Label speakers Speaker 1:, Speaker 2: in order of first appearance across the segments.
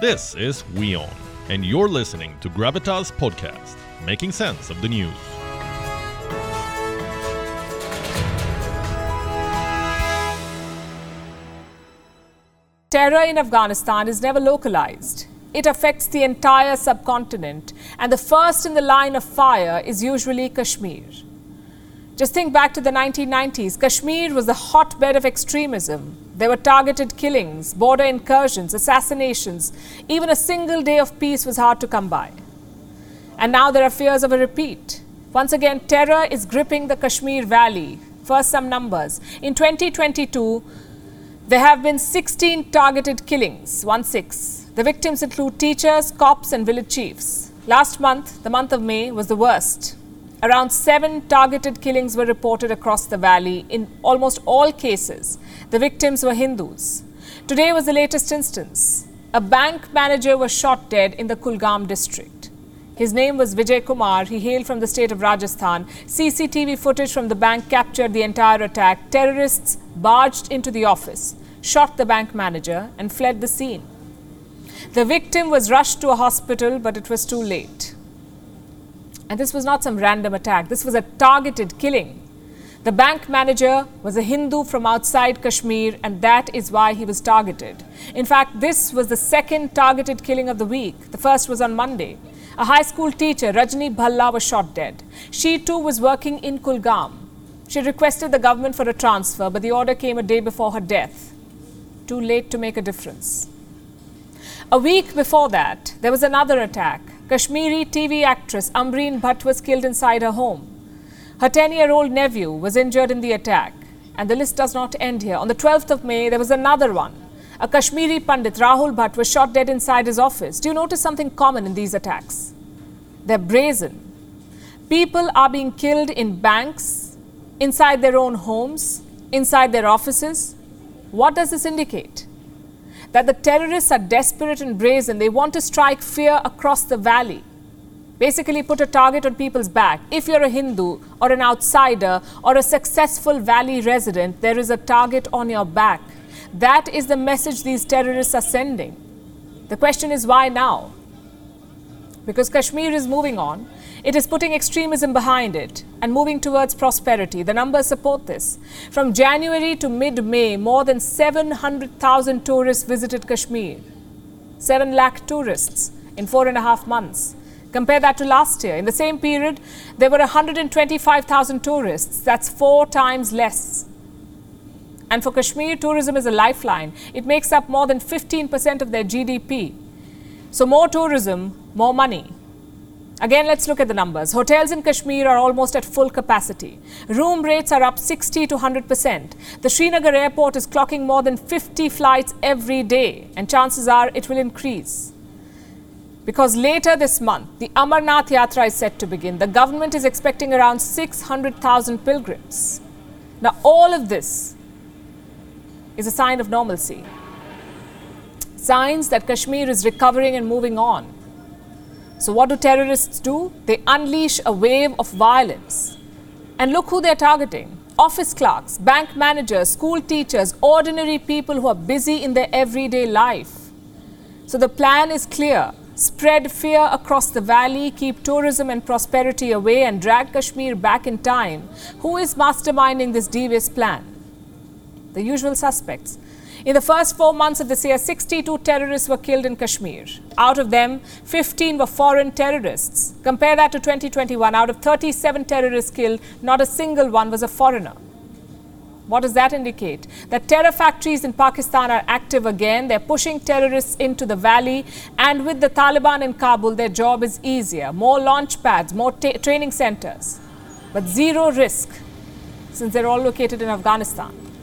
Speaker 1: This is WION, and you're listening to Gravitas Podcast, making sense of the news.
Speaker 2: Terror in Afghanistan is never localized. It affects the entire subcontinent, and the first in the line of fire is usually Kashmir. Just think back to the 1990s. Kashmir was a hotbed of extremism. There were targeted killings, border incursions, assassinations. Even a single day of peace was hard to come by. And now there are fears of a repeat. Once again, terror is gripping the Kashmir Valley. First, some numbers. In 2022, there have been 16 targeted killings, 1 6. The victims include teachers, cops, and village chiefs. Last month, the month of May, was the worst. Around seven targeted killings were reported across the valley. In almost all cases, the victims were Hindus. Today was the latest instance. A bank manager was shot dead in the Kulgam district. His name was Vijay Kumar. He hailed from the state of Rajasthan. CCTV footage from the bank captured the entire attack. Terrorists barged into the office, shot the bank manager, and fled the scene. The victim was rushed to a hospital, but it was too late. And this was not some random attack, this was a targeted killing. The bank manager was a Hindu from outside Kashmir, and that is why he was targeted. In fact, this was the second targeted killing of the week. The first was on Monday. A high school teacher, Rajni Bhalla, was shot dead. She too was working in Kulgam. She requested the government for a transfer, but the order came a day before her death. Too late to make a difference. A week before that, there was another attack. Kashmiri TV actress Ambreen Bhatt was killed inside her home. Her 10 year old nephew was injured in the attack. And the list does not end here. On the 12th of May, there was another one. A Kashmiri Pandit, Rahul Bhatt, was shot dead inside his office. Do you notice something common in these attacks? They're brazen. People are being killed in banks, inside their own homes, inside their offices. What does this indicate? That the terrorists are desperate and brazen. They want to strike fear across the valley. Basically, put a target on people's back. If you're a Hindu or an outsider or a successful valley resident, there is a target on your back. That is the message these terrorists are sending. The question is why now? Because Kashmir is moving on. It is putting extremism behind it and moving towards prosperity. The numbers support this. From January to mid May, more than 700,000 tourists visited Kashmir. 7 lakh tourists in four and a half months. Compare that to last year. In the same period, there were 125,000 tourists. That's four times less. And for Kashmir, tourism is a lifeline. It makes up more than 15% of their GDP. So, more tourism, more money. Again, let's look at the numbers. Hotels in Kashmir are almost at full capacity. Room rates are up 60 to 100%. The Srinagar airport is clocking more than 50 flights every day, and chances are it will increase. Because later this month, the Amarnath Yatra is set to begin. The government is expecting around 600,000 pilgrims. Now, all of this is a sign of normalcy. Signs that Kashmir is recovering and moving on. So, what do terrorists do? They unleash a wave of violence. And look who they're targeting office clerks, bank managers, school teachers, ordinary people who are busy in their everyday life. So, the plan is clear spread fear across the valley, keep tourism and prosperity away, and drag Kashmir back in time. Who is masterminding this devious plan? The usual suspects. In the first four months of this year, 62 terrorists were killed in Kashmir. Out of them, 15 were foreign terrorists. Compare that to 2021. Out of 37 terrorists killed, not a single one was a foreigner. What does that indicate? That terror factories in Pakistan are active again. They're pushing terrorists into the valley. And with the Taliban in Kabul, their job is easier. More launch pads, more training centers. But zero risk since they're all located in Afghanistan.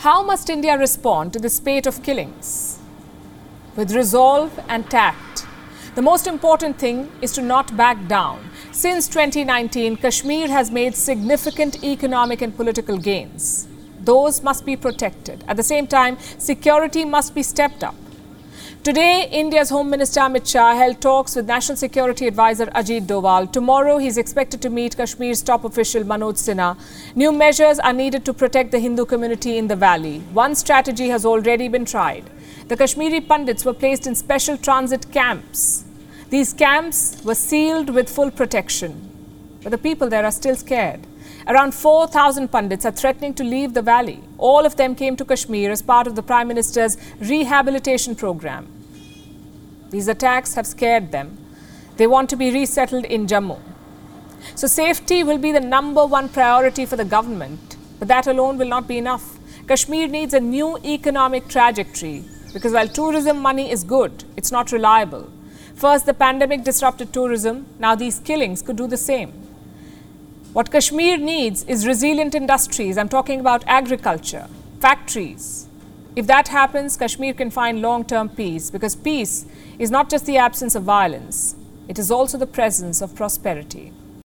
Speaker 2: How must India respond to the spate of killings? With resolve and tact. The most important thing is to not back down. Since 2019, Kashmir has made significant economic and political gains. Those must be protected. At the same time, security must be stepped up. Today, India's Home Minister Amit Shah held talks with National Security Advisor Ajit Doval. Tomorrow, he is expected to meet Kashmir's top official Manoj Sinha. New measures are needed to protect the Hindu community in the valley. One strategy has already been tried. The Kashmiri Pandits were placed in special transit camps. These camps were sealed with full protection. But the people there are still scared. Around 4,000 Pandits are threatening to leave the valley. All of them came to Kashmir as part of the Prime Minister's rehabilitation program. These attacks have scared them. They want to be resettled in Jammu. So, safety will be the number one priority for the government, but that alone will not be enough. Kashmir needs a new economic trajectory because while tourism money is good, it's not reliable. First, the pandemic disrupted tourism, now, these killings could do the same. What Kashmir needs is resilient industries. I'm talking about agriculture, factories. If that happens, Kashmir can find long term peace because peace is not just the absence of violence, it is also the presence of prosperity.